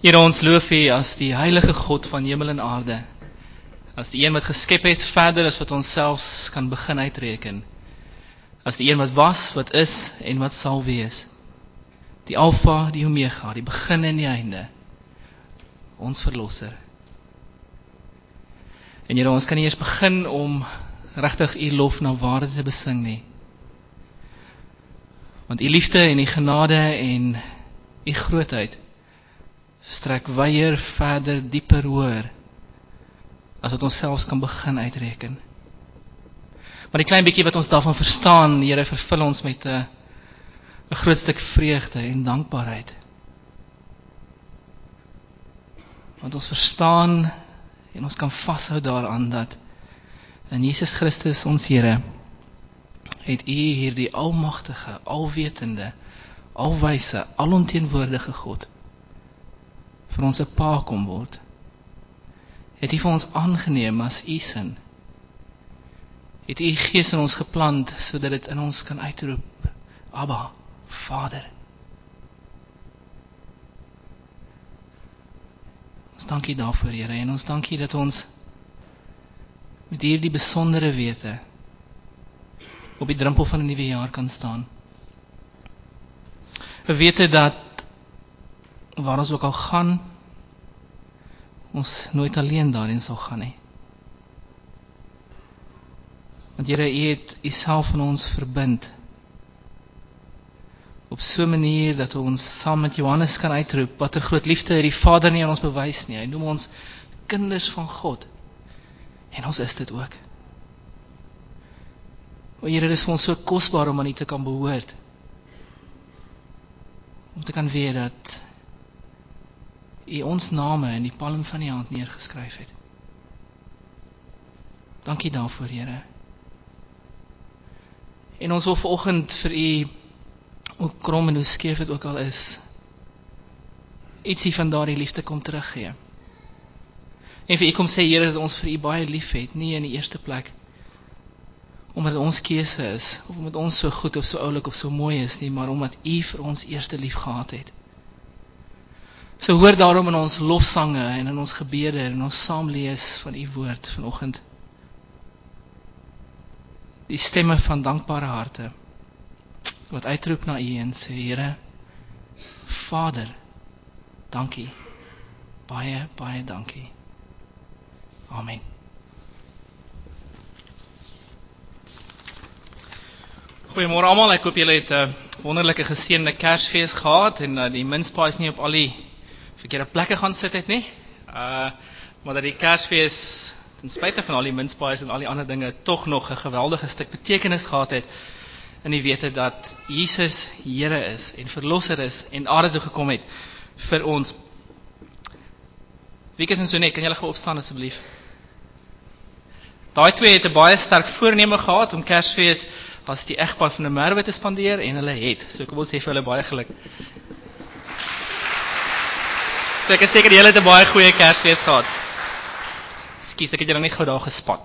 Here ons loof U as die heilige God van hemel en aarde. As die een wat geskep het verder as wat ons selfs kan begin uitreken. As die een wat was, wat is en wat sal wees. Die Alfa, die Omega, die begin en die einde. Ons verlosser. En Here, ons kan nie eers begin om regtig U lof na waarde te besing nie. Want U liefde en U genade en U grootheid strek wyeer verder dieper hoër as wat ons selfs kan begin uitreken. Maar die klein bietjie wat ons daarvan verstaan, Here, vervul ons met 'n 'n groot stuk vreugde en dankbaarheid. Want ons verstaan en ons kan vashou daaraan dat in Jesus Christus ons Here het U hierdie almagtige, alwetende, alwyse, alomteenwoordige God vir ons 'n pa kom word. Het U vir ons aangeneem as U sin. Het U Gees in ons geplant sodat dit in ons kan uitroep Abba, Vader. Ons dankie daarvoor, Here, en ons dankie dat ons met hierdie besondere wete op die drempel van 'n nuwe jaar kan staan. 'n Wete dat waar ons ook al gaan ons nooit alleen daarin sal gaan nie. Want Here, U het U self aan ons verbind op so 'n manier dat ons saam met Johannes kan uitroep watter groot liefde het die Vader nie aan ons bewys nie. Hy noem ons kinders van God. En ons is dit ook. O Here, dit is vir ons so kosbaar om aan U te kan behoort. Om te kan weet dat U ons name in die palm van U hand neergeskryf het. Dankie daarvoor, Here. En ons wil vanoggend vir U hoe krom en hoe skeef dit ook al is, ietsie van daardie liefde kom teruggee. En vir U kom sê Here dat ons vir U baie liefhet, nie in die eerste plek omdat ons keuse is of omdat ons so goed of so oulik of so mooi is nie, maar omdat U vir ons eerste lief gehad het. So hoor daarom in ons lofsange en in ons gebede en in ons saamlees van u woord vanoggend. Die stemme van dankbare harte wat uitroep na u en sê Here Vader dankie. Baie baie dankie. Amen. Goeiemôre almal. Ek hoop julle het 'n wonderlike geseënde Kersfees gehad en uh, die minspaas nie op al die verkeerde plekke gaan sit het nie. Uh maar dat die Kersfees ten spyte van al die minspaaies en al die ander dinge tog nog 'n geweldige stuk betekenis gehad het in die wete dat Jesus Here is en verlosser is en aarde toe gekom het vir ons. Wie is in so net? Kan julle gou opstaan asseblief? Daai twee het 'n baie sterk voorneme gehad om Kersfees as die egpaar van 'n Merwe te spandeer en hulle het. So ek wil sê vir hulle baie geluk. So ek is seker julle het 'n baie goeie Kersfees gehad. Skus, ek het julle net gou daar gespat.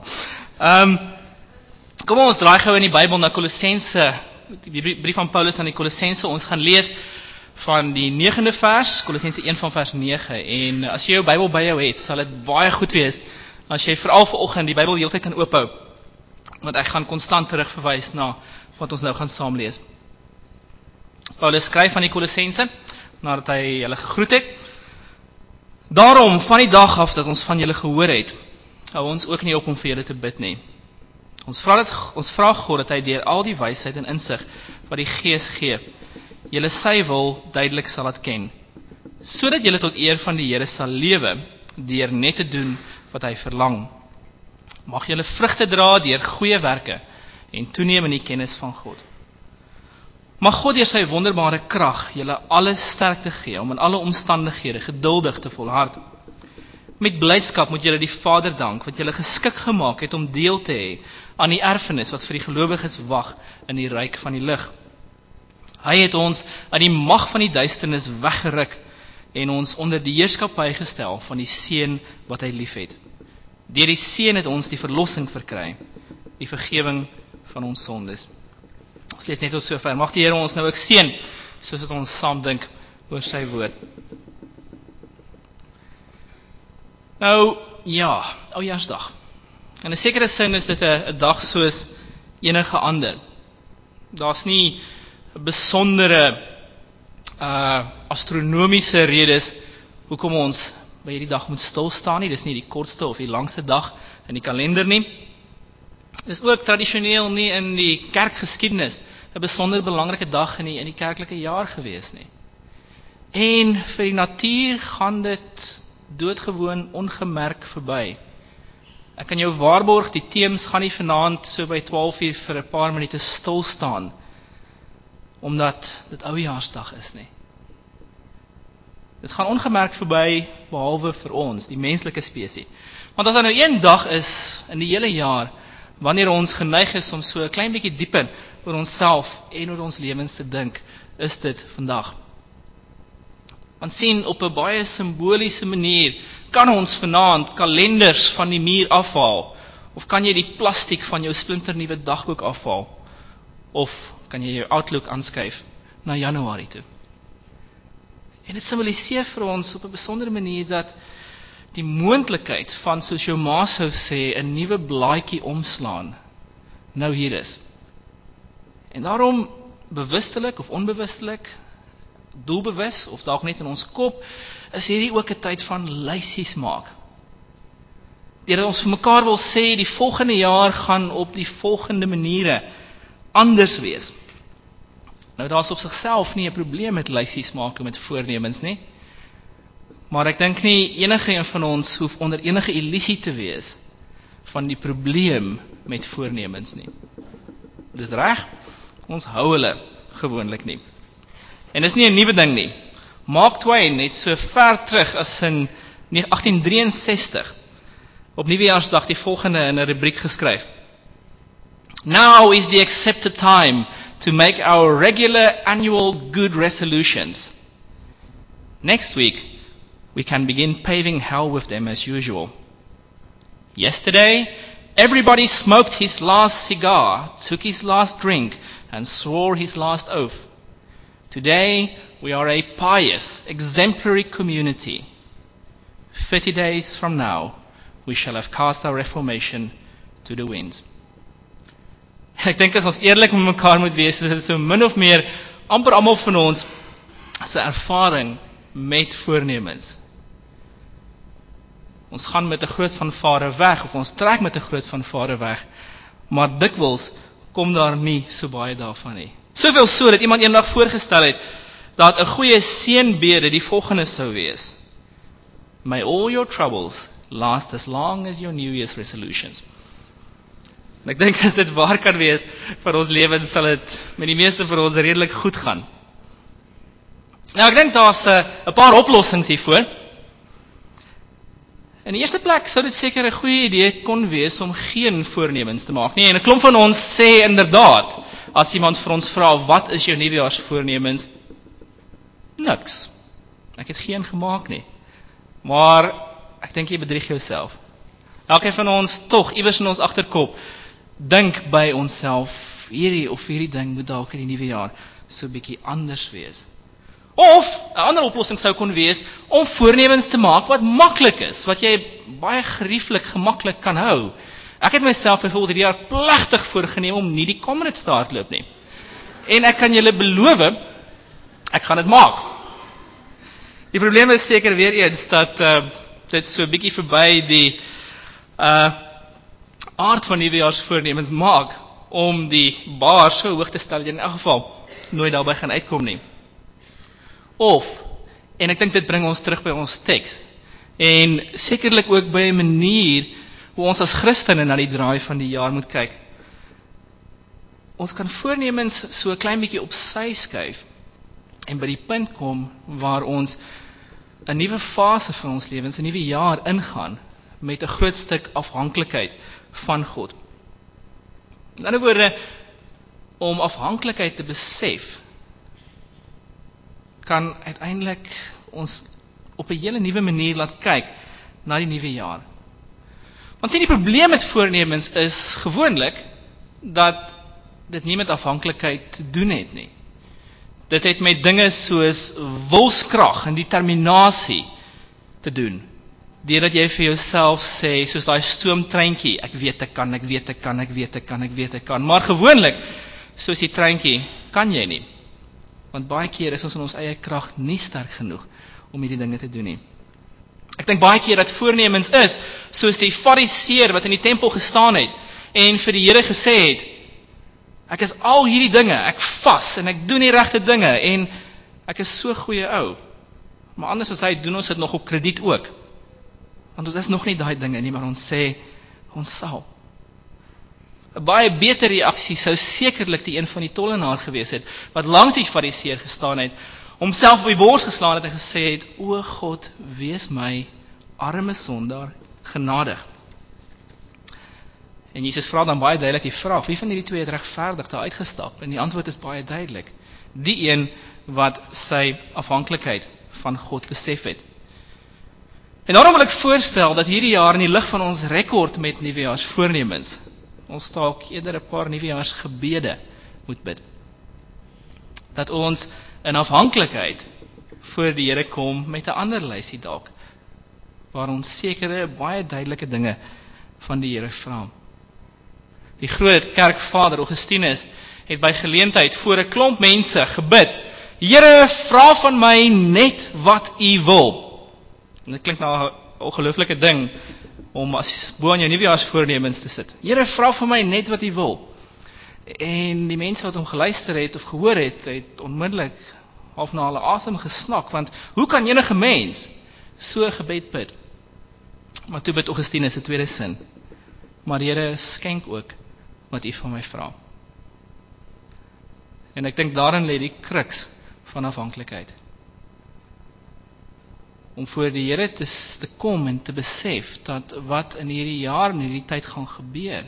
Ehm um, Kom ons draai gou in die Bybel na Kolossense, die brief van Paulus aan die Kolossense. Ons gaan lees van die 9de vers, Kolossense 1 van vers 9 en as jy jou Bybel by jou het, sal dit baie goed wees as jy veral vanoggend die Bybel heeltyd kan oophou. Want ek gaan konstant terugverwys na wat ons nou gaan saam lees. Paulus skryf aan die Kolossense nadat hy hulle gegroet het. Daarom van die dag af dat ons van julle gehoor het, hou ons ook nie op om vir julle te bid nie. Ons vra dit ons vra God dat hy deur al die wysheid en insig wat die Gees gee, julle sy wil duidelik sal laat ken, sodat julle tot eer van die Here sal lewe deur net te doen wat hy verlang. Mag julle vrugte dra deur goeie werke en toeneem in die kennis van God. Mag God deur sy wonderbare krag julle alles sterkte gee om in alle omstandighede geduldig te volhard. Met blydskap moet julle die Vader dank wat julle geskik gemaak het om deel te hê aan die erfenis wat vir die gelowiges wag in die ryk van die lig. Hy het ons uit die mag van die duisternis weggeruk en ons onder die heerskappy gestel van die seun wat hy liefhet. Deur die seun het ons die verlossing verkry, die vergifnis van ons sondes. Ons lees net tot sover. Mag die Here ons nou ook seën soos wat ons saam dink oor sy woord. Nou ja, Oujaarsdag. In 'n sekere sin is dit 'n dag soos enige ander. Daar's nie 'n besondere uh astronomiese redes hoekom ons by hierdie dag moet stil staan nie. Dis nie die kortste of die langste dag in die kalender nie. Dis ook tradisioneel nie in die kerkgeskiedenis 'n besonder belangrike dag in die in die kerklike jaar gewees nie. En vir die natuur gaan dit doodgewoon ongemerk verby. Ek kan jou waarborg die teems gaan nie vanaand so by 12:00 vir 'n paar minute stil staan omdat dit oujaarsdag is nie. Dit gaan ongemerk verby behalwe vir ons, die menslike spesies. Want as daar nou een dag is in die hele jaar wanneer ons geneig is om so 'n klein bietjie dieper oor onsself en oor ons lewens te dink, is dit vandag. Want sien op 'n baie simboliese manier kan ons vanaand kalenders van die muur afhaal of kan jy die plastiek van jou splinternuwe dagboek afhaal of kan jy jou Outlook aanskuif na Januarie toe. En dit simboliseer vir ons op 'n besondere manier dat die moontlikheid van soos jou ma sou sê 'n nuwe blaadjie oomslaan nou hier is. En daarom bewustelik of onbewustelik doelbewus of dalk net in ons kop is hierdie ook 'n tyd van lysies maak. Deurdat ons vir mekaar wil sê die volgende jaar gaan op die volgende maniere anders wees. Nou daar's op sigself nie 'n probleem met lysies maak met voornemens nie. Maar ek dink nie enige een van ons hoef onder enige illusie te wees van die probleem met voornemens nie. Dis reg. Ons hou hulle gewoonlik nie. En dis nie 'n nuwe ding nie. Mark Twain het so ver terug as in 1863 op Nuwejaarsdag die volgende in 'n rubriek geskryf. Now is the accepted time to make our regular annual good resolutions. Next week we can begin paving hell with them as usual. Yesterday everybody smoked his last cigar, took his last drink and swore his last oath. Today, we are a pious, exemplary community. 30 days from now, we shall have cast our reformation to the wind. Ek dink as ons eerlik met mekaar moet wees, is dit so min of meer amper almal van ons se ervaring met voornemens. Ons gaan met 'n groot vanvare weg of ons trek met 'n groot vanvare weg, maar dikwels kom daar nie so baie daarvan nie. Soveel so dat iemand eendag voorgestel het dat 'n goeie seënbede die volgende sou wees. May all your troubles last as long as your New Year's resolutions. En ek dink as dit waar kan wees vir ons lewens sal dit met die meeste van ons redelik goed gaan. Nou ek dink daar's 'n uh, paar oplossings hiervoor. In die eerste plek sou dit seker 'n goeie idee kon wees om geen voornemens te maak nie. En 'n klomp van ons sê inderdaad as iemand vir ons vra wat is jou nuwejaarsvoornemens? Niks. Ek het geen gemaak nie. Maar ek dink jy bedrieg jouself. Elkeen van ons tog iewers in ons agterkop dink by onsself hierdie of hierdie ding moet dalk in die nuwe jaar so bietjie anders wees. Of 'n ander oplossing sou kon wees om voornemens te maak wat maklik is, wat jy baie gerieflik gemaklik kan hou. Ek het myself byvoorbeeld hierdie jaar plegtig voorgenem om nie die Comrades te hardloop nie. En ek kan julle beloof, ek gaan dit maak. Die probleem is seker weer eens dat uh dit so 'n bietjie verby die uh aard van nuwejaarsvoornemens maak om die bar so hoog te stel dat jy in elk geval nooit daarby gaan uitkom nie. Of en ek dink dit bring ons terug by ons teks. En sekerlik ook by 'n manier hoe ons as Christene na die draai van die jaar moet kyk. Ons kan voornemens so 'n klein bietjie op sy skuif en by die punt kom waar ons 'n nuwe fase van ons lewens, 'n nuwe jaar ingaan met 'n groot stuk afhanklikheid van God. In ander woorde om afhanklikheid te besef kan uiteindelik ons op 'n hele nuwe manier laat kyk na die nuwe jaar. Want sien die probleem met voornemens is gewoonlik dat dit nie met afhanklikheid te doen het nie. Dit het met dinge soos wilskrag en determinasie te doen. deurdat jy vir jouself sê soos daai stoomtreintjie, ek weet ek kan, ek weet ek kan, ek weet ek kan, ek weet ek kan. Maar gewoonlik soos die treintjie kan jy nie. Want baie keer is ons in ons eie krag nie sterk genoeg om hierdie dinge te doen nie. Ek dink baie keer dat voornemens is soos die fariseer wat in die tempel gestaan het en vir die Here gesê het ek is al hierdie dinge, ek vas en ek doen die regte dinge en ek is so goeie ou. Maar anders as hy doen ons dit nog op krediet ook. Want ons is nog nie daai dinge nie, maar ons sê ons sal. 'n Baie beter reaksie sou sekerlik die een van die tollenaar gewees het wat langs die fariseer gestaan het, homself op die bors geslaan het en gesê het: "O God, wees my arme sondaar genadig." En Jesus vra dan baie duidelik die vraag: Wie van hierdie twee het regverdig daar uitgestap? En die antwoord is baie duidelik: Die een wat sy afhanklikheid van God besef het. En daarom wil ek voorstel dat hierdie jaar in die lig van ons rekord met nuwejaarsvoornemens ons dalk eerder 'n paar nuwejaarsgebede moet bid. Dat ons in afhanklikheid voor die Here kom met 'n ander lysie dalk waar ons sekere baie duidelike dinge van die Here vra. Die groot kerkvader Augustinus het by geleentheid voor 'n klomp mense gebid: "Here, vra van my net wat U wil." En dit klink nou 'n ongelooflike ding om as bo aan jou nuwejaarsvoornemens te sit. Here, vra vir my net wat U wil. En die mense wat hom geluister het of gehoor het, het onmiddellik half na hulle asem gesnak want hoe kan enige mens so gebed bid? Maar toe bid Augustinus se tweede sin. Maar Here, skenk ook wat U van my vra. En ek dink daarin lê die kruks van afhanklikheid om voor die Here te te kom en te besef dat wat in hierdie jaar en hierdie tyd gaan gebeur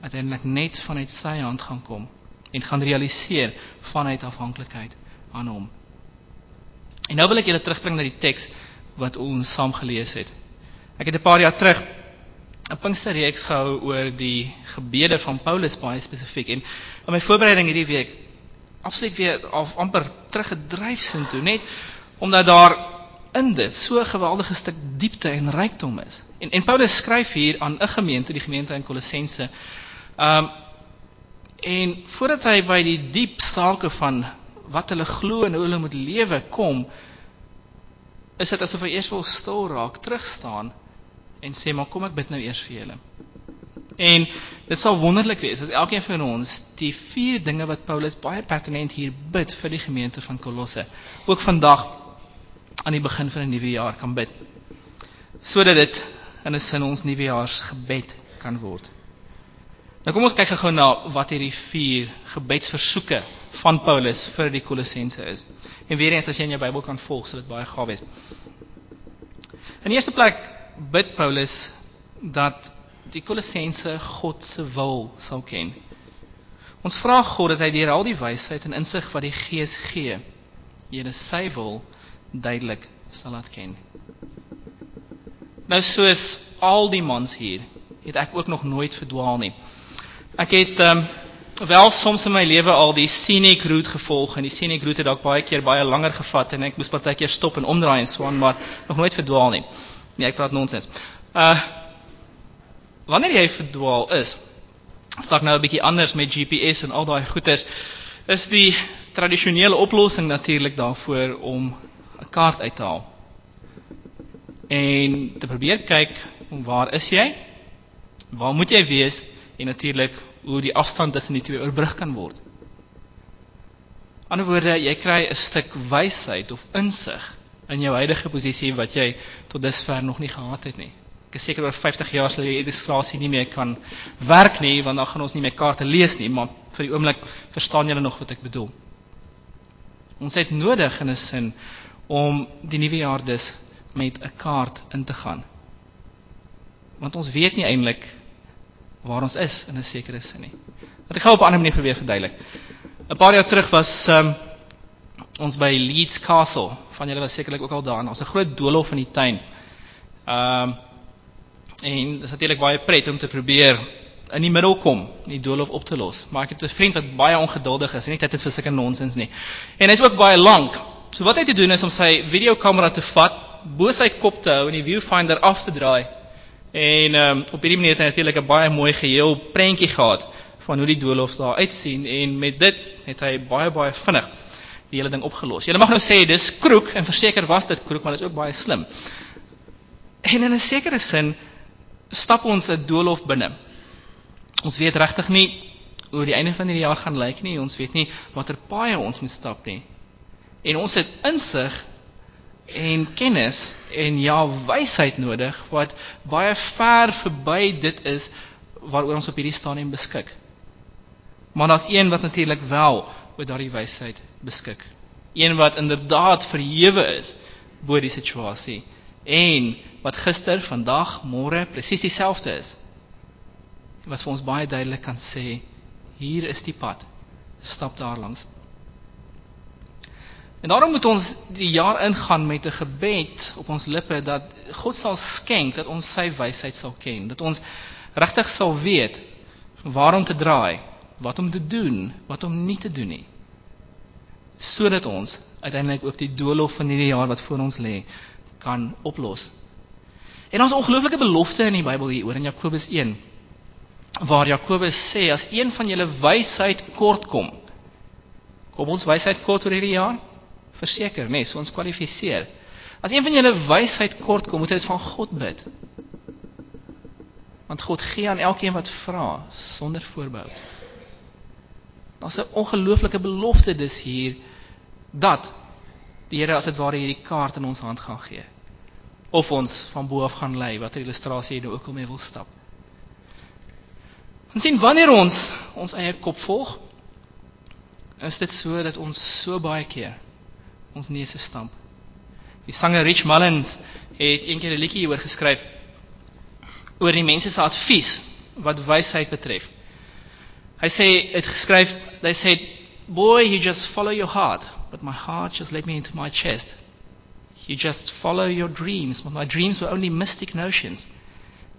uiteindelik net vanuit sy hand gaan kom en gaan realiseer vanuit afhanklikheid aan hom. En nou wil ek julle terugbring na die teks wat ons saam gelees het. Ek het 'n paar jaar terug 'n Pinksterreeks gehou oor die gebede van Paulus baie spesifiek en in my voorbereiding hierdie week absoluut weer af amper teruggedryf sin toe net omdat daar in dit so 'n geweldige stuk diepte en rykdom is. En en Paulus skryf hier aan 'n gemeente, die gemeente in Kolossense. Um en voordat hy by die diep sake van wat hulle glo en hoe hulle moet lewe kom, is dit asof hy eers wil stil raak, terug staan en sê maar kom ek bid nou eers vir julle. En dit sal wonderlik wees as elkeen van ons die vier dinge wat Paulus baie pertinent hier bid vir die gemeente van Kolosse ook vandag aan die begin van 'n nuwe jaar kan bid. Sodat dit in 'n sin ons nuwejaarsgebed kan word. Nou kom ons kyk gou na wat hierdie vier gebedsversoeke van Paulus vir die Kolossense is. En weer eens as jy in jou Bybel kan volg, sal dit baie gaaf wees. In eerste plek bid Paulus dat die Kolossense God se wil sal ken. Ons vra God dat hy deur al die wysheid en insig wat die Gees gee, Here sy wil duidelik sal laat ken. Nou soos al die mans hier, het ek ook nog nooit verdwaal nie. Ek het ehm um, wel soms in my lewe al die scenic route gevolg en die scenic route het dalk baie keer baie langer gevat en ek moes partykeer stop en omdraai en so aan, maar nog nooit verdwaal nie. Nee, ek praat nonsens. Uh wanneer jy verdwaal is, stak nou 'n bietjie anders met GPS en al daai goeters, is die tradisionele oplossing natuurlik daarvoor om kaart uit te haal. En te probeer kyk waar is jy? Waar moet jy wees? En natuurlik hoe die afstand tussen die twee oorbrug kan word. Aan die ander woorde, jy kry 'n stuk wysheid of insig in jou huidige posisie wat jy tot dusver nog nie gehad het nie. Ek is seker oor 50 jaar sal jy illustrasie nie meer kan werk nie want dan gaan ons nie meer kaarte lees nie, maar vir die oomblik verstaan julle nog wat ek bedoel. Ons het nodig in 'n sin om die nuwe jaar dus met 'n kaart in te gaan. Want ons weet nie eintlik waar ons is in 'n sekere sin nie. Wat ek gou op 'n ander manier probeer verduidelik. 'n Paar jaar terug was um, ons by Leeds Castle. Van julle was sekerlik ook al daar. Ons 'n groot doolhof in die tuin. Ehm um, en dit is natuurlik baie pret om te probeer in die middel kom, die doolhof op te los. Maar ek het 'n vriend wat baie ongeduldig is en nie tyd het vir sulke nonsens nie. En hy's ook baie lank. So wat hy te doen is om sy videokamera te vat bo sy kop te hou en die viewfinder af te draai. En ehm um, op hierdie manier het hy natuurlik 'n baie mooi geheel prentjie gehad van hoe die doolhof daar uitsien en met dit het hy baie baie vinnig die hele ding opgelos. Jy mag nou sê dis kroek en verseker was dit kroek, maar dit is ook baie slim. En in 'n sekere sin stap ons 'n doolhof binne. Ons weet regtig nie hoe die einde van hierdie jaar gaan lyk nie. Ons weet nie watter paaie ons moet stap nie. En ons het insig en kennis en ja wysheid nodig wat baie ver verby dit is waaroor ons op hierdie stadium beskik. Maar daar's een wat natuurlik wel oor daardie wysheid beskik. Een wat inderdaad verhewe is bo die situasie en wat gister, vandag, môre presies dieselfde is. Wat vir ons baie duidelik kan sê, hier is die pad. Stap daar langs. En daarom moet ons die jaar ingaan met 'n gebed op ons lippe dat God sal skenk dat ons sy wysheid sal ken, dat ons regtig sal weet waarom te draai, wat om te doen, wat om nie te doen nie. Sodat ons uiteindelik ook die doolhof van hierdie jaar wat voor ons lê kan oplos. En 'n ongelooflike belofte in die Bybel hieroor in Jakobus 1 waar Jakobus sê as een van julle wysheid kort kom. Kom ons wysheid kort oor hierdie jaar? Verseker, nee, so ons kwalifiseer. As een van julle wysheid kort kom, moet jy dit van God bid. Want God gee aan elkeen wat vra sonder voorbehou. Daar's 'n ongelooflike belofte dus hier dat die Here as dit ware hierdie kaart in ons hand gaan gee of ons van bo af gaan lei watter illustrasie jy nou ook al mee wil stap. Ons sien wanneer ons ons eie kop volg is dit so dat ons so baie keer ons neuse stamp. Die sanger Rich Mullins het eendag 'n liedjie oor geskryf oor die mense se advies wat wysheid betref. Hy sê het geskryf, hy sê boy you just follow your heart, but my heart just led me into my chest. You just follow your dreams. But my dreams were only mystic notions.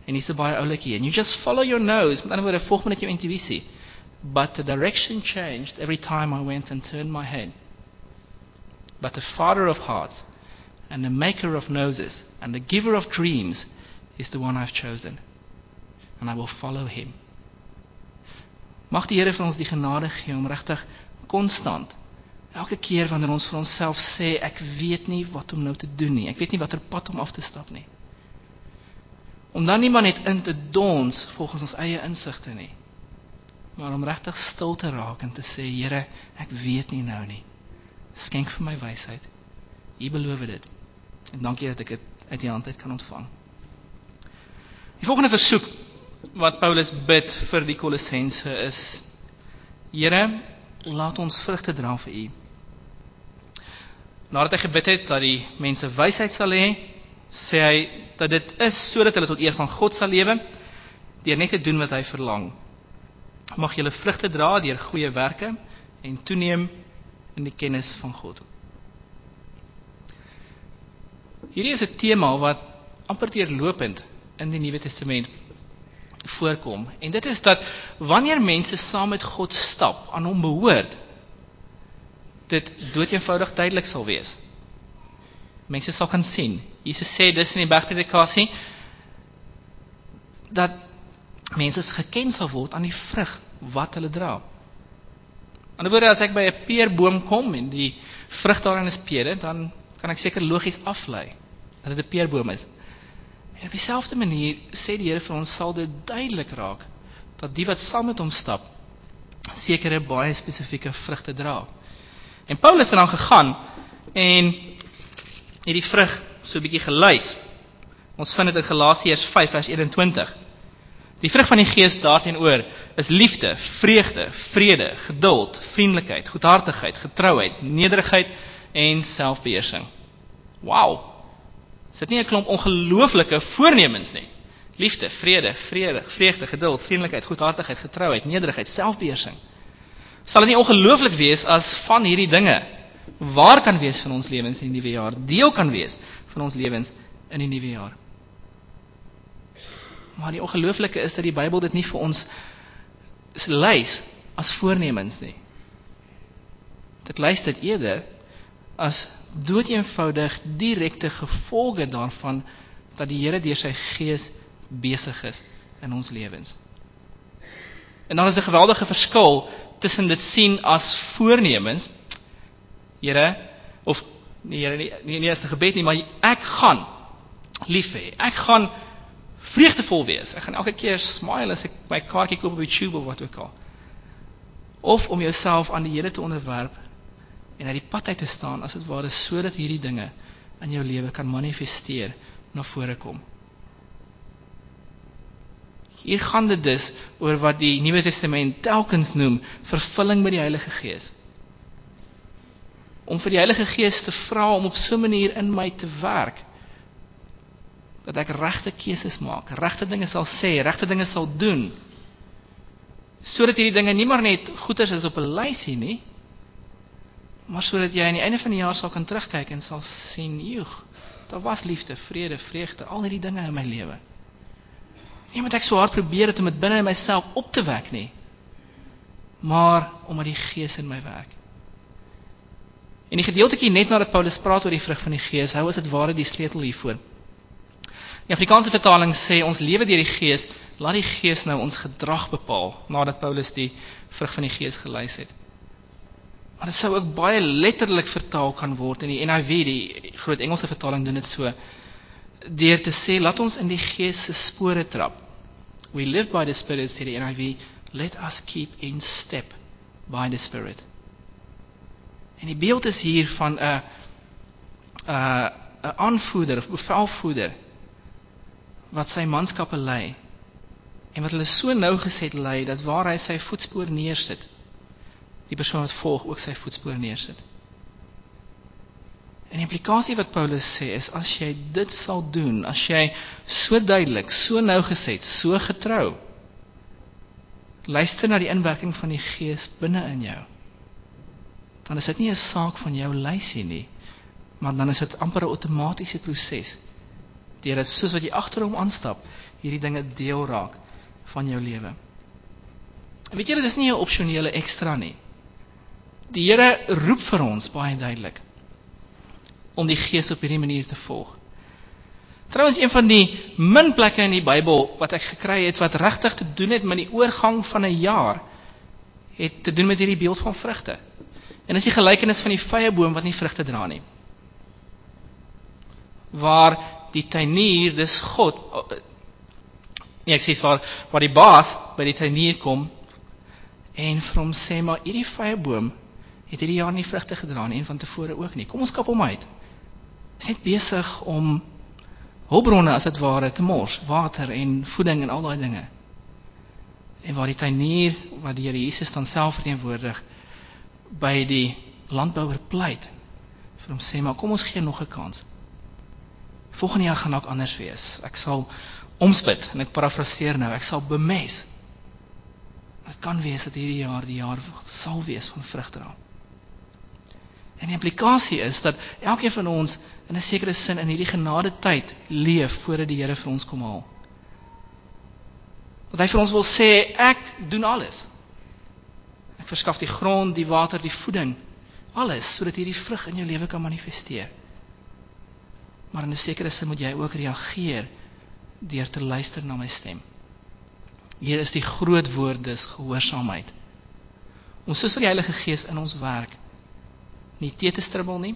En hier's 'n baie oulikie. And you just follow your nose. Met ander woorde, volg net jou intuïsie. But the direction changed every time I went and turned my head. But the father of hearts and the maker of noses and the giver of dreams is the one I've chosen. And I will follow him. Mag die Here vir ons die genade gee om regtig konstant Elke keer wanneer ons vir onsself sê ek weet nie wat om nou te doen nie. Ek weet nie watter pad om af te stap nie. Om dan nie maar net in te dons volgens ons eie insigte nie. Maar om regtig stil te raak en te sê Here, ek weet nie nou nie. Skenk vir my wysheid. U beloof dit. En dankie dat ek dit uit U hand uit kan ontvang. Die volgende versoek wat Paulus bid vir die Kolossense is Here, laat ons vrugte dra vir U. Nadat hy gebid het dat die mense wysheid sal hê, sê hy dat dit is sodat hulle tot eer van God sal lewe deur net te doen wat hy verlang. Mag julle vrugte dra deur goeie werke en toeneem in die kennis van God. Hierdie is 'n tema wat amper deurlopend in die Nuwe Testament voorkom en dit is dat wanneer mense saam met God stap, aan hom behoort, dit doeteenvoudig duidelik sal wees. Mense sal kan sien. Jesus sê dis in die bergpredikasie dat mense geken sal word aan die vrug wat hulle dra. Aan die woorde as ek by 'n peerboom kom en die vrug daarin is pere, dan kan ek seker logies aflei dat dit 'n peerboom is. En op dieselfde manier sê die Here vir ons sal dit duidelik raak dat die wat saam met hom stap sekere baie spesifieke vrugte dra. En Paulus het dan gegaan en hierdie vrug so 'n bietjie gelys. Ons vind dit in Galasiërs 5 vers 21. Die vrug van die Gees daarteenoor is liefde, vreugde, vrede, geduld, vriendelikheid, goedhartigheid, getrouheid, nederigheid en selfbeheersing. Wow. Is dit nie 'n klomp ongelooflike voornemens nie? Liefde, vrede, vrede, vreugde, geduld, vriendelikheid, goedhartigheid, getrouheid, nederigheid, selfbeheersing. Sal dit nie ongelooflik wees as van hierdie dinge waar kan wees van ons lewens in die nuwe jaar, deel kan wees van ons lewens in die nuwe jaar. Maar die ongelooflike is dat die Bybel dit nie vir ons lys as voornemens nie. Dit lys dit eerder as doeteenvoudig direkte gevolge daarvan dat die Here deur sy gees besig is in ons lewens. En dan is 'n geweldige verskil tussen dit sien as voornemens. Here of nee Here nie nie, nie as 'n gebed nie, maar ek gaan lief hê. Ek gaan vreugdevol wees. Ek gaan elke keer smile as ek my kaartjie koop op die tube of wat ook al. Of om jouself aan die Here te onderwerp en uit die pad uit te staan as dit ware sodat hierdie dinge in jou lewe kan manifesteer na vore kom. Hier gaan dit dus oor wat die Nuwe Testament telkens noem vervulling met die Heilige Gees. Om vir die Heilige Gees te vra om op so 'n manier in my te werk dat ek regte keuses maak, regte dinge sal sê, regte dinge sal doen. Sodat hierdie dinge nie maar net goeders is op 'n lysie nie, maar sodat jy aan die einde van die jaar sal kan terugkyk en sal sien, "Joeg, daar was liefde, vrede, vreugde, al hierdie dinge in my lewe." Nie omdat ek so hard probeer het om dit binne in myself op te wek nie, maar omdat die Gees in my werk. En die gedeeltjie net nadat Paulus praat oor die vrug van die Gees, hou as dit ware die sleutel hiervoor. Die Afrikaanse vertaling sê ons lewe deur die Gees, laat die Gees nou ons gedrag bepaal nadat Paulus die vrug van die Gees gelys het. Maar dit sou ook baie letterlik vertaal kan word in die NIV, die groot Engelse vertaling doen dit so deur te sê laat ons in die Gees se spore trap. We live by the Spirit sê die NIV, let us keep in step by the Spirit. En die beeld is hier van 'n 'n 'n aanvoerder of bevelvoerder wat sy manskappe lei en wat hulle so nou geset lei dat waar hy sy voetspoor neersit die persoon wat volg ook sy voetspoor neersit. En die implikasie wat Paulus sê is as jy dit sal doen, as jy so duidelik, so nou geset, so getrou luister na die inwerking van die Gees binne in jou, dan is dit nie 'n saak van jou lysie nie, maar dan is dit amper 'n outomatiese proses deur dit soos wat jy agter hom aanstap, hierdie dinge deel raak van jou lewe. Weet julle, dis nie 'n opsionele ekstra nie. Die Here roep vir ons baie duidelik om die Gees op hierdie manier te volg. Trouwens een van die min plekke in die Bybel wat ek gekry het wat regtig te doen het met die oorgang van 'n jaar het te doen met hierdie beeld van vrugte. En dis die gelykenis van die vrye boom wat nie vrugte dra nie. Waar die tuinier dis God. Nee ek sê waar waar die baas by die tuinier kom en vir hom sê maar hierdie vrye boom het hierdie jaar nie vrugte gedra nie en van tevore ook nie. Kom ons kap hom uit. Is net besig om hulpbronne as dit ware te mors water en voeding en al daai dinge. En waar die tuinier wat die Here Jesus dan self verteenwoordig by die landbouer pleit vir hom sê maar kom ons gee nog 'n kans Volgende jaar gaan ook anders wees. Ek sal omspit en ek parafraseer nou, ek sal bemes. Dit kan wees dat hierdie jaar die jaar sal wees van vrugdra. En die implikasie is dat elkeen van ons in 'n sekere sin in hierdie genade tyd leef voordat die Here vir ons kom haal. Wat hy vir ons wil sê, ek doen alles. Ek verskaf die grond, die water, die voeding, alles sodat hierdie vrug in jou lewe kan manifesteer. Maar in 'n sekere sin moet jy ook reageer deur te luister na my stem. Hier is die groot woord dis gehoorsaamheid. Ons soos vir die Heilige Gees in ons werk nie te te stribbel nie,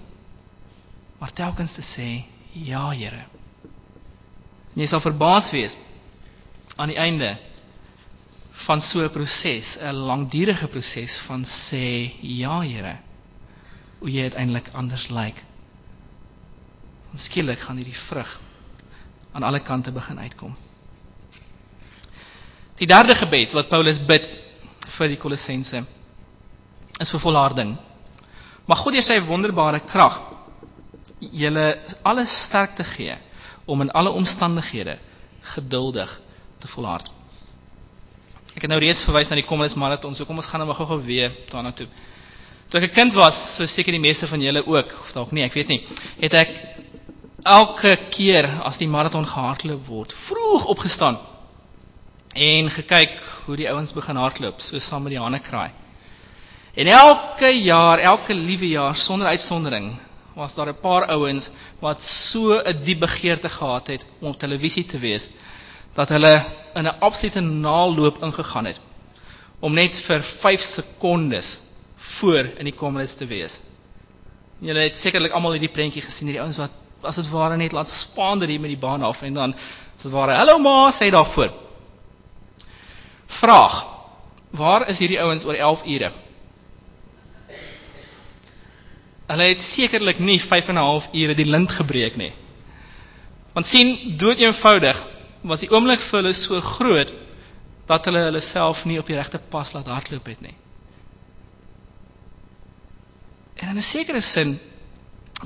maar telkens te sê ja, Here. En jy sal verbaas wees aan die einde van so 'n proses, 'n langdurige proses van sê ja, Here, hoe jy uiteindelik anders lyk. Like En skielik gaan hierdie vrug aan alle kante begin uitkom. Die derde gebed wat Paulus bid vir die Kolossense is vir volharding. Mag God deur sy wonderbare krag julle alles sterk te gee om in alle omstandighede geduldig te volhard. Ek het nou reeds verwys na die Kommelis marathon, so kom ons gaan nou gou-gou weer daarna toe. Toe ek 'n kind was, so seker die meeste van julle ook, of dalk nie, ek weet nie, het ek elke keer as die maraton gehardloop word, vroeg opgestaan en gekyk hoe die ouens begin hardloop, so saam met die Hanne kraai. En elke jaar, elke liewe jaar sonder uitsondering, was daar 'n paar ouens wat so 'n diep begeerte gehad het om op televisie te wees dat hulle in 'n absolute naalloop ingegaan het om net vir 5 sekondes voor in die kameras te wees. Julle het sekerlik almal hierdie prentjie gesien, hierdie ouens wat as dit ware net laat spaander hier met die baan af en dan as dit ware, "Hallo ma," sê daarvoor. Vraag: Waar is hierdie ouens oor 11 ure? Hulle het sekerlik nie 5 en 'n half ure die lint gebreek nie. Want sien, dood eenvoudig was die oomblik vir hulle so groot dat hulle hulle self nie op die regte pas laat hardloop het nie. En in 'n sekere sin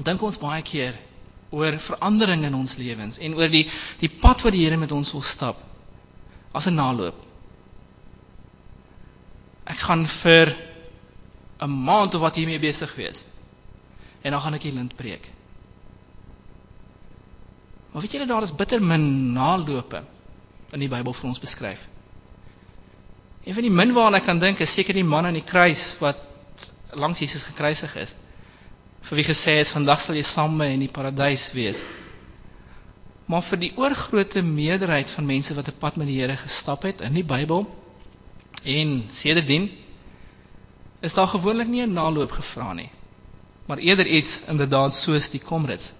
dink ons baie keer oor verandering in ons lewens en oor die die pad wat die Here met ons wil stap as 'n naloop. Ek gaan vir 'n maand of wat hiermee besig wees en dan gaan ek die lint breek. Maar weet julle daar is bitter min nalope in die Bybel vir ons beskryf. Een van die min waarna ek kan dink is seker die man aan die kruis wat langs Jesus gekruisig is. Vir wie gesê is vandag sal jy saam met my in die paradys wees. Maar vir die oorgrootste meerderheid van mense wat 'n pad met die Here gestap het in die Bybel en sedertdien is daar gewoonlik nie 'n naloop gevra nie maar eerder iets inderdaad soos die komrits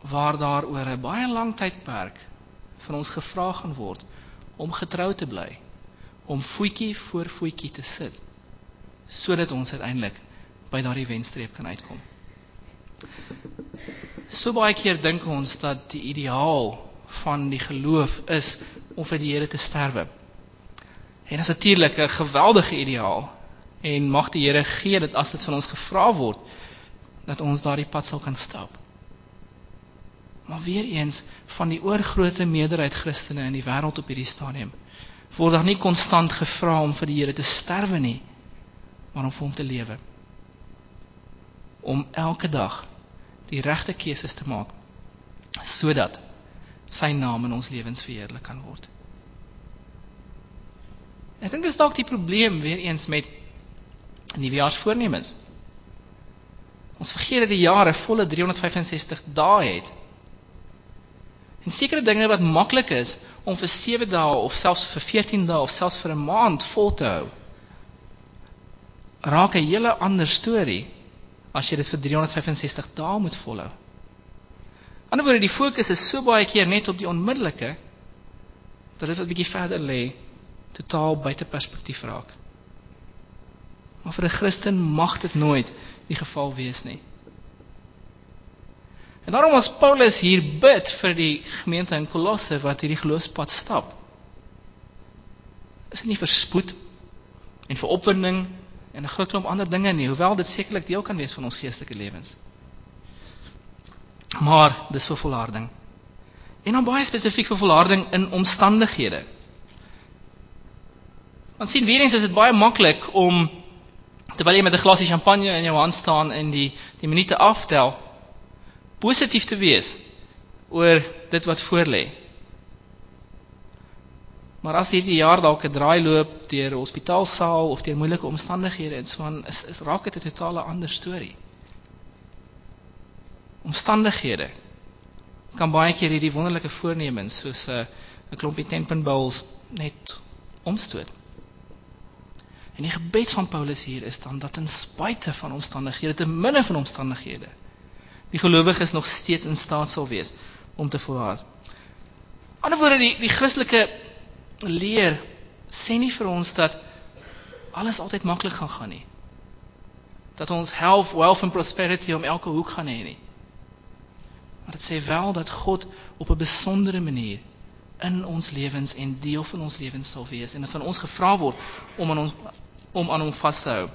waar daar oor 'n baie lang tydperk van ons gevra gaan word om getrou te bly om voetjie voor voetjie te sit sodat ons uiteindelik by daardie wenstreep kan uitkom. So baie keer dink ons dat die ideaal van die geloof is om vir die Here te sterwe. En dit is natuurlik 'n geweldige ideaal en mag die Here gee dat as dit van ons gevra word dat ons daardie pad sal kan stap. Maar weer eens van die oorgrootste meerderheid Christene in die wêreld op hierdie stadium word daar nie konstant gevra om vir die Here te sterwe nie, maar om vir hom te lewe. Om elke dag die regte keuses te maak sodat sy naam in ons lewens verheerlik kan word. Ek dink dis dalk die probleem weer eens met nuwejaarsvoornemens. Ons vergeet dat die jaar 'n volle 365 dae het. En sekere dinge wat maklik is om vir 7 dae of selfs vir 14 dae of selfs vir 'n maand vol te hou, raak 'n hele ander storie as jy dit vir 365 dae moet volhou. Aan die fokus is so baie keer net op die onmiddellike dat dit 'n bietjie verder lê totaal buite perspektief raak. Maar vir 'n Christen mag dit nooit die geval wees nie. En daarom as Paulus hier bid vir die gemeente in Kolosse wat hierdie geloofspad stap, is dit nie vir spoed en vir opwinding en 'n groot klomp ander dinge nie, hoewel dit sekerlik deel kan wees van ons geestelike lewens. Maar dis vir volharding. En dan baie spesifiek vir volharding in omstandighede. Want sien weer eens is dit baie maklik om terwyl jy met 'n glasie champagne in jou hand staan en die die minute aftel positief te wees oor dit wat voorlê. Maar as hierdie jaar dalk 'n draai loop deur 'n hospitaalsaal of deur moeilike omstandighede en so aan is is raak dit 'n totale ander storie. Omstandighede kan baie keer hierdie wonderlike voornemens soos 'n 'n klompie tenpenbouls net omstoot. En die gebed van Paulus hier is dan dat in spite van omstandighede, te minne van omstandighede, die gelowiges nog steeds in staat sal wees om te volhard. Anderswoorde die die Christelike leer sê nie vir ons dat alles altyd maklik gaan gaan nie. Dat ons health, wealth and prosperity om elke hoek gaan hê nie. Maar dit sê wel dat God op 'n besondere manier in ons lewens en deel van ons lewens sal wees en van ons gevra word om aan ons om aan hom vas te hou.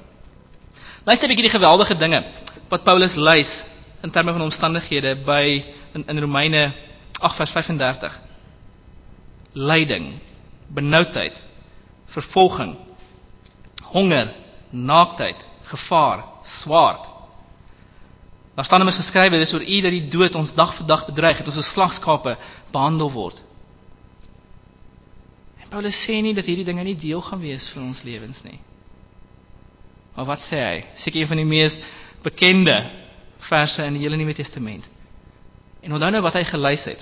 Luister 'n bietjie die geweldige dinge wat Paulus lys in terme van omstandighede by in, in Romeine 8 vers 35. Lyding, benoudheid, vervolging, honger, naaktheid, gevaar, swaard. Daar staan immers geskrywe dis oor u dat die dood ons dag vir dag bedreig het ons as slagskape behandel word. En Paulus sê nie dat hierdie dinge nie deel gaan wees van ons lewens nie. Maar wat sê hy? Seker een van die mees bekende verse in die hele Nuwe Testament. En onthou nou wat hy gelys het.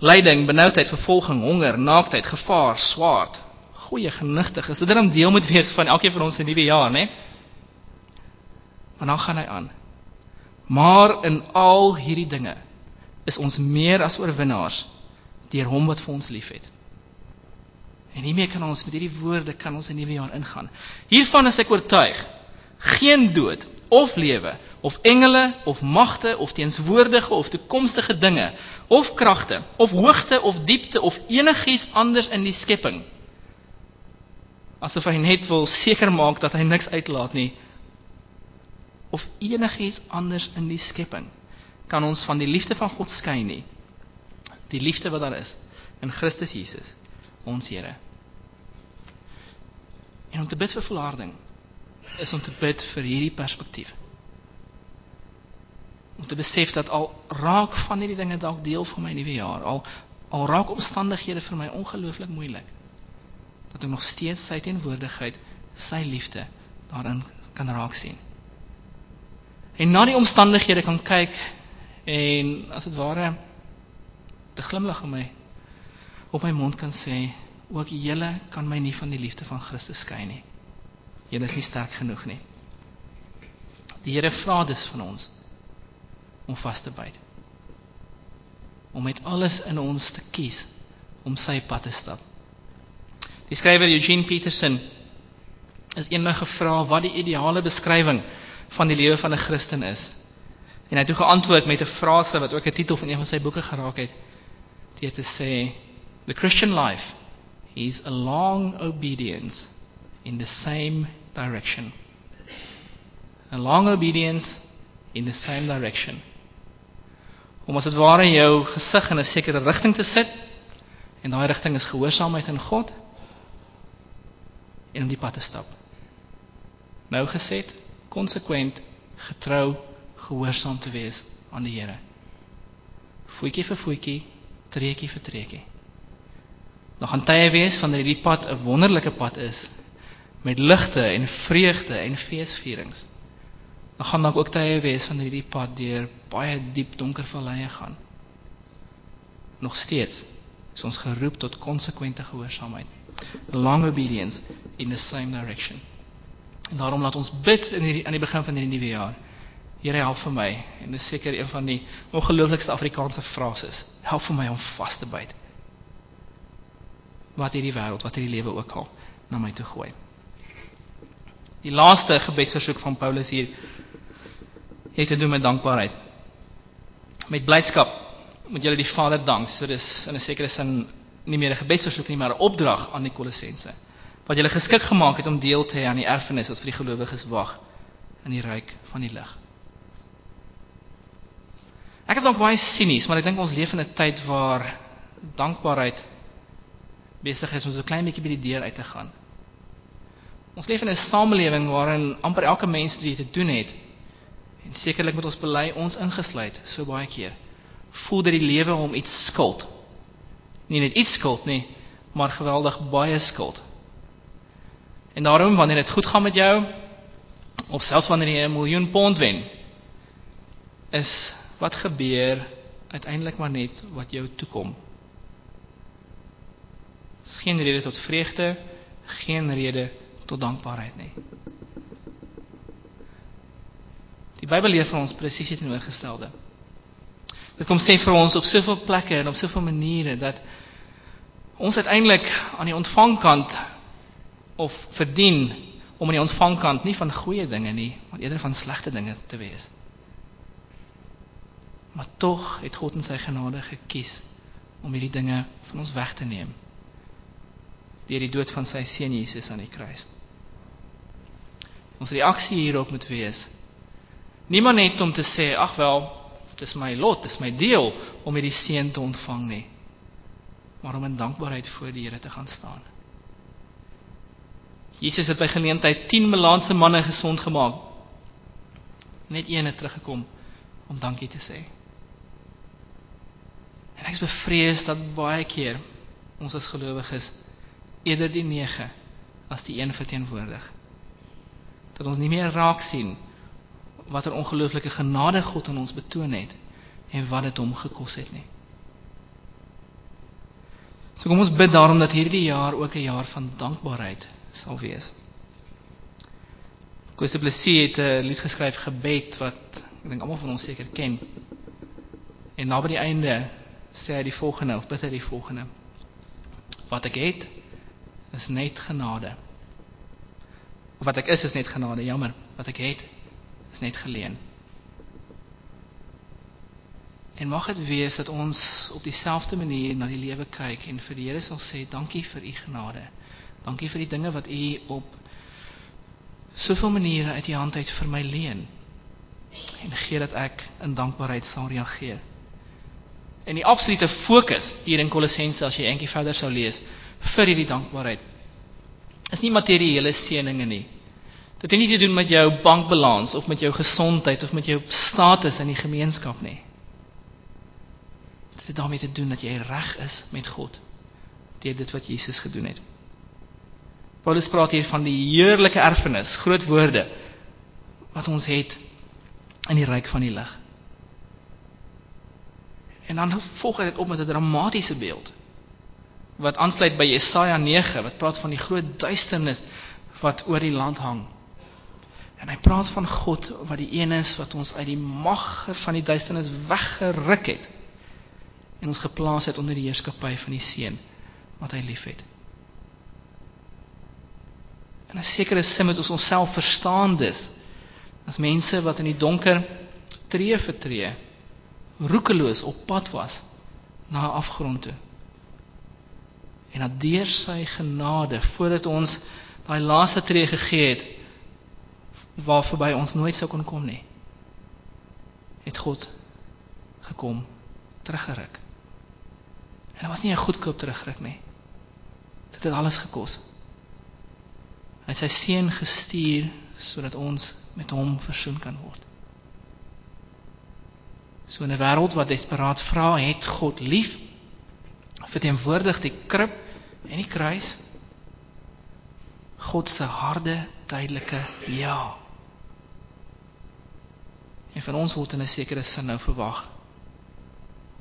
Lyding, benoudheid, vervolging, honger, naaktheid, gevaar, swaard. Goeie genigtig. Is dit dan deel moet wees van elkeen van ons se nuwe jaar, né? Maar dan gaan hy aan. Maar in al hierdie dinge is ons meer as oorwinnaars deur hom wat vir ons liefhet. En hiermee kan ons met hierdie woorde kan ons 'n nuwe jaar ingaan. Hiervan is ek oortuig. Geen dood of lewe of engele of magte of teenswoordige of toekomstige dinge of kragte of hoogte of diepte of enigiets anders in die skepping asof hy net wil seker maak dat hy niks uitlaat nie of enigiets anders in die skepping kan ons van die liefde van God skei nie die liefde wat daar is in Christus Jesus ons Here. En om te bid vir volharding is om te bid vir hierdie perspektief. Om te besef dat al raak van hierdie dinge dalk deel van my nuwe jaar, al al raak omstandighede vir my ongelooflik moeilik, dat ek nog steeds sy teenwoordigheid, sy liefde daarin kan raak sien. En na die omstandighede kan kyk en as dit ware te glimlag om my op my mond kan sê ook julle kan my nie van die liefde van Christus skei nie. Julle is nie sterk genoeg nie. Die Here vra dus van ons om vas te byt. Om met alles in ons te kies om sy pad te stap. Die skrywer Eugene Peterson is eendag gevra wat die ideale beskrywing van die lewe van 'n Christen is. En hy het toe geantwoord met 'n frase wat ook 'n titel van een van sy boeke geraak het. Dit te sê The Christian life is a long obedience in the same direction. A long obedience in the same direction. Om as dit ware jou gesig in 'n sekere rigting te sit en daai rigting is gehoorsaamheid aan God en om die pad te stap. Nou gesed, konsekwent, getrou, gehoorsaam te wees aan die Here. Voetjie vir voetjie, treukie vir treukie. Dan gaan tye wees wanneer hierdie pad 'n wonderlike pad is met ligte en vreugde en feesvierings. Dan gaan dalk ook tye wees wanneer hierdie pad deur baie diep donker valleie gaan. Nog steeds is ons geroep tot konsekwente gehoorsaamheid. Long obedience in the same direction. En daarom laat ons bid in hierdie aan die begin van hierdie nuwe jaar. Here help vir my en dis seker een van die ongelooflikste Afrikaanse frases. Help vir my om vas te byt wat hierdie wêreld, wat hierdie lewe ook al na my toe gooi. Die laaste gebedsversoek van Paulus hier het te doen met dankbaarheid. Met blydskap moet julle die Vader dank. So dis in 'n sekere sin nie meer 'n gebedsversoek nie, maar 'n opdrag aan die Kolossense wat julle geskik gemaak het om deel te hê aan die erfenis wat vir die gelowiges wag in die ryk van die lig. Ek is dalk baie sinies, maar ek dink ons leef in 'n tyd waar dankbaarheid besig is om so klein bietjie by die deur uit te gaan. Ons leef in 'n samelewing waarin amper elke mens wat iets te doen het en sekerlik met ons bely ons ingesluit so baie keer voel dat die lewe hom iets skuld. Nie net iets skuld nie, maar geweldig baie skuld. En daarom wanneer dit goed gaan met jou of selfs wanneer jy 'n miljoen pond wen, is wat gebeur uiteindelik maar net wat jou toekom. Dis geen rede tot vreugde, geen rede tot dankbaarheid nie. Die Bybel leer vir ons presies dit teenoorgestelde. Dit kom sê vir ons op soveel plekke en op soveel maniere dat ons uiteindelik aan die ontvangkant of verdien om aan die ontvangkant nie van goeie dinge nie, maar eerder van slegte dinge te wees. Maar tog het God in sy genade gekies om hierdie dinge van ons weg te neem deur die dood van sy seun Jesus aan die kruis. Ons reaksie hierop moet wees niemand net om te sê ag wel, dis my lot, dis my deel om hierdie seun te ontvang nie, maar om in dankbaarheid voor die Here te gaan staan. Jesus het by geleentheid 10 Melaanse manne gesond gemaak. Net een het teruggekom om dankie te sê. En ek is bevrees dat baie keer ons as gelowiges eerder die 9 as die 1 verteenwoordig. Dat ons nie meer raak sien watter ongelooflike genade God aan ons betoon het en wat dit hom gekos het nie. So kom ons bid daarom dat hierdie jaar ook 'n jaar van dankbaarheid sal wees. Koos Plessis het 'n lied geskryf gebed wat ek dink almal van ons seker ken. En na by die einde sê hy die volgende of bid hy die volgende. Wat ek het is net genade. Wat ek is is net genade, jammer. Wat ek het is net geleen. En mag dit wees dat ons op dieselfde manier na die lewe kyk en vir die Here sal sê dankie vir u genade. Dankie vir die dinge wat u op soveel maniere uit u hand uit vir my leen. En gee dat ek in dankbaarheid sal reageer. En die absolute fokus hier in Kolossense as jy eentjie verder sou lees vir hierdie dankbaarheid is nie materiële seëninge nie. Dit het nie te doen met jou bankbalans of met jou gesondheid of met jou status in die gemeenskap nie. Dit het daarmee te doen dat jy reg is met God deur dit wat Jesus gedoen het. Paulus praat hier van die heerlike erfenis, groot woorde wat ons het in die ryk van die lig. En dan volg dit op met 'n dramatiese beeld wat aansluit by Jesaja 9 wat praat van die groot duisternis wat oor die land hang. En hy praat van God wat die een is wat ons uit die mag van die duisternis weggeruk het en ons geplaas het onder die heerskappy van die seun wat hy liefhet. En 'n sekere sin moet ons onsself verstaan dus as mense wat in die donker tree vir tree roekeloos op pad was na 'n afgrond toe. En dat deur sy genade voordat ons daai laaste tree gegee het waar verby ons nooit sou kon kom nie het God gekom teruggeruk En dit was nie 'n goedkoop terugruk nie. Dit het alles gekos. Hy het sy seun gestuur sodat ons met hom versoen kan word. So 'n wêreld wat desperaat vra, het God lief. Verteenwoordig die krib en die kruis. God se harde, duidelike ja. En van ons word in 'n sekere sin nou verwag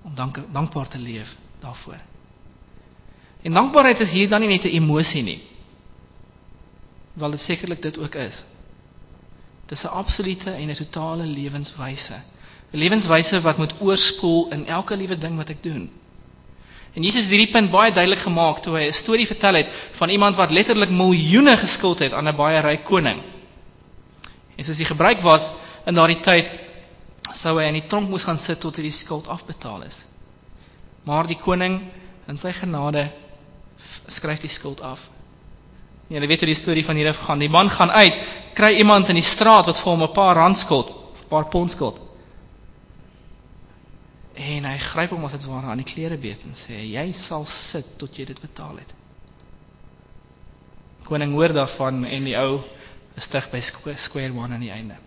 om dank dankbaar te leef daarvoor. En dankbaarheid is hier dan nie net 'n emosie nie. Wel dit sekerlik dit ook is. Dit is 'n absolute en 'n totale lewenswyse. 'n Lewenswyse wat moet oorspoel in elke liewe ding wat ek doen. En Jesus het hierdie punt baie duidelik gemaak toe hy 'n storie vertel het van iemand wat letterlik miljoene geskuld het aan 'n baie ryk koning. En soos die gebruik was in daardie tyd sou hy in die tronk moes gaan sit tot hy die skuld afbetaal is. Maar die koning in sy genade skryf die skuld af. En julle weet hoe die storie van hierdie gaan. Die man gaan uit, kry iemand in die straat wat vir hom 'n paar rand skuld, 'n paar pond skuld. En hy gryp hom as dit ware aan die klere beet en sê jy sal sit tot jy dit betaal het. Koning hoor daarvan en die ou is terug by square one aan die einde.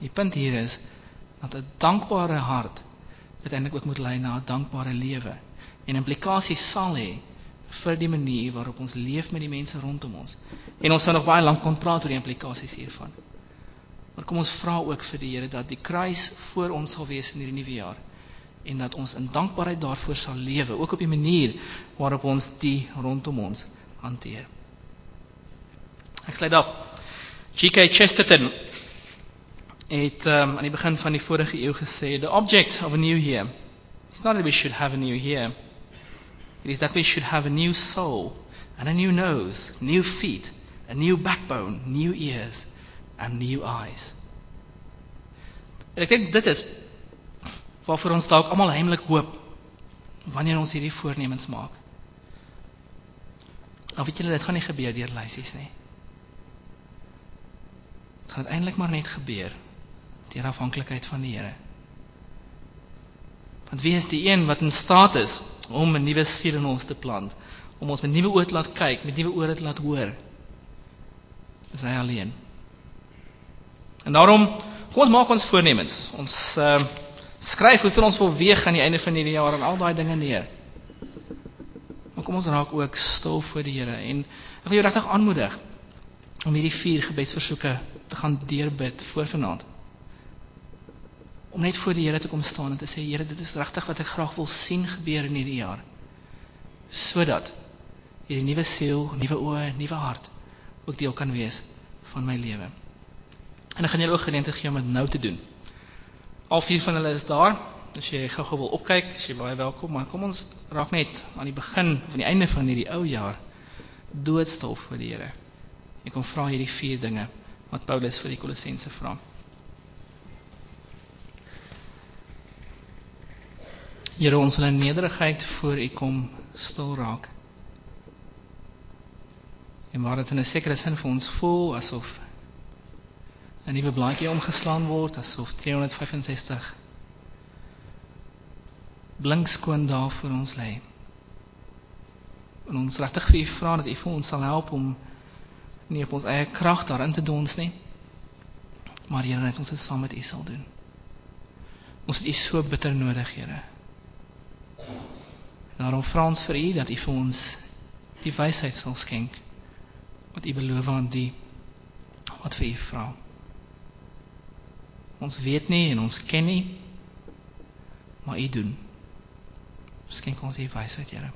Die punt hier is dat 'n dankbare hart uiteindelik ook moet lei na 'n dankbare lewe en implikasies sal hê vir die manier waarop ons leef met die mense rondom ons. En ons sou nog baie lank kon praat oor die implikasies hiervan. Maar kom ons vra ook vir die Here dat die kruis voor ons sal wees in hierdie nuwe jaar en dat ons in dankbaarheid daarvoor sal lewe, ook op die manier waarop ons die rondom ons hanteer. Ek sluit af. G.K. Chesterton het um, aan die begin van die vorige eeu gesê the object of a new year is not that we should have a new year it is that we should have a new soul and a new nose new feet a new backbone new ears and new eyes en ek dink dit is waarvoor ons dalk almal heimlik hoop wanneer ons hierdie voornemens maak of weet julle dit gaan nie gebeur deur lysies nie gaan uiteindelik maar net gebeur deur afhanklikheid van die Here. Want wie is die een wat in staat is om 'n nuwe siel in ons te plant, om ons met nuwe oë te laat kyk, met nuwe ore te laat hoor? Dis hy alleen. En daarom kom ons maak ons voornemens. Ons uh, skryf hoeveel ons wil weeg aan die einde van hierdie jaar en al daai dinge neer. Maar kom ons raak ook stil voor die Here en ek wil jou regtig aanmoedig om hierdie vier gebedsversoeke te gaan deurbid voor vanaand. Om net voor die Here te kom staan en te sê Here, dit is regtig wat ek graag wil sien gebeur in hierdie jaar. Sodat hierdie nuwe siel, nuwe oë, nuwe hart ook deel kan wees van my lewe. En ek gaan julle ook geleentheid gee om dit nou te doen. Al vier van hulle is daar. As jy gou-gou wil opkyk, as jy baie welkom, maar kom ons raak net aan die begin aan die einde van hierdie ou jaar doodstil voor die Here. Ek kom vra hierdie vier dinge wat Paulus vir die Kolossense vra. Here ons wil in nederigheid voor U kom stil raak. En waar dit in 'n sekere sin vir ons voel asof 'n nuwe blaadjie omgeslaan word, asof 365 blink skoon daar vir ons lê. En ons regtig vir U vra dat U vir ons sal help om nie op ons eie krag daarin te dons nie. Maar Here, net ons dit saam met U sal doen. Ons het U so bitter nodig, Here. Daarom vra ons vir U dat U vir ons die wysheid sal skenk wat U beloof aan die wat vir U vra. Ons weet nie en ons ken nie maar U doen. Skenk ons U wysheid, Here.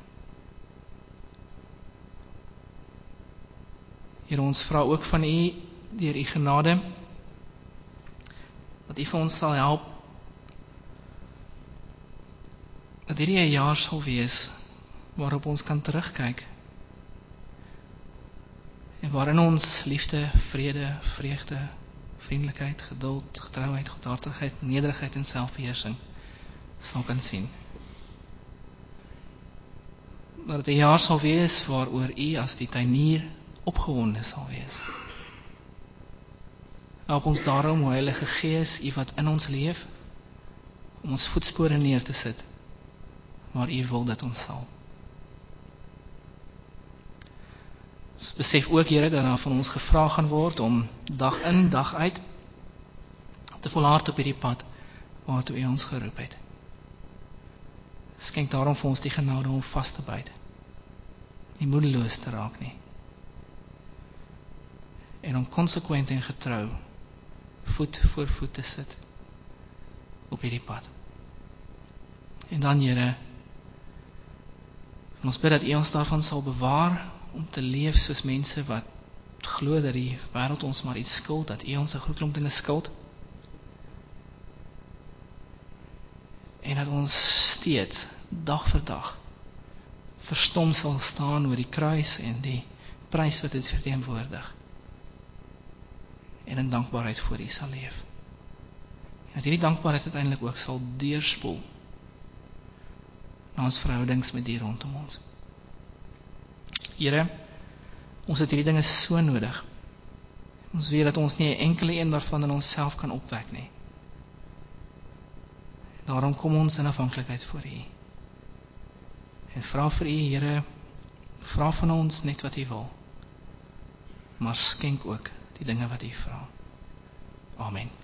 Here ons vra ook van U deur U genade dat U vir ons sal help dat hierdie 'n jaar sal wees waarop ons kan terugkyk en waarin ons liefde, vrede, vreugde, vriendelikheid, geduld, getrouheid, goedhartigheid, nederigheid en selfbeheersing sal kan sien. Dat dit 'n jaar sal wees waaroor U as die tuinier opgewonde sal wees. Help ons daarom, o Heilige Gees, U wat in ons leef, om ons voetspore neer te sit waar U wil dat ons sal. Ons besef ook Here dat daar van ons gevra gaan word om dag in dag uit te volhard op hierdie pad waartoe U ons geroep het. Skenk daarom vir ons die genade om vas te byt. Nie moedeloos te raak nie. En om konsekwent en getrou voet voor voet te sit op hierdie pad. En dan Here ons bid dat U ons daarvan sal bewaar om te leef soos mense wat glo dat die wêreld ons maar iets skuld, dat U ons 'n groot klomp dinge skuld. En dat ons steeds dag vir dag verstom sal staan oor die kruis en die prys wat dit verteenwoordig. En in dankbaarheid voor U sal leef. En dat hierdie dankbaarheid uiteindelik ook sal deurspoel na ons verhoudings met die rondom ons. Here, ons het hierdie dinge so nodig. Ons weet dat ons nie 'n enkele een daarvan in onsself kan opwek nie. Daarom kom ons in afhanklikheid voor U. En vra vir U, Here, vra van ons net wat U wil. Maar skenk ook die dinge wat U vra. Amen.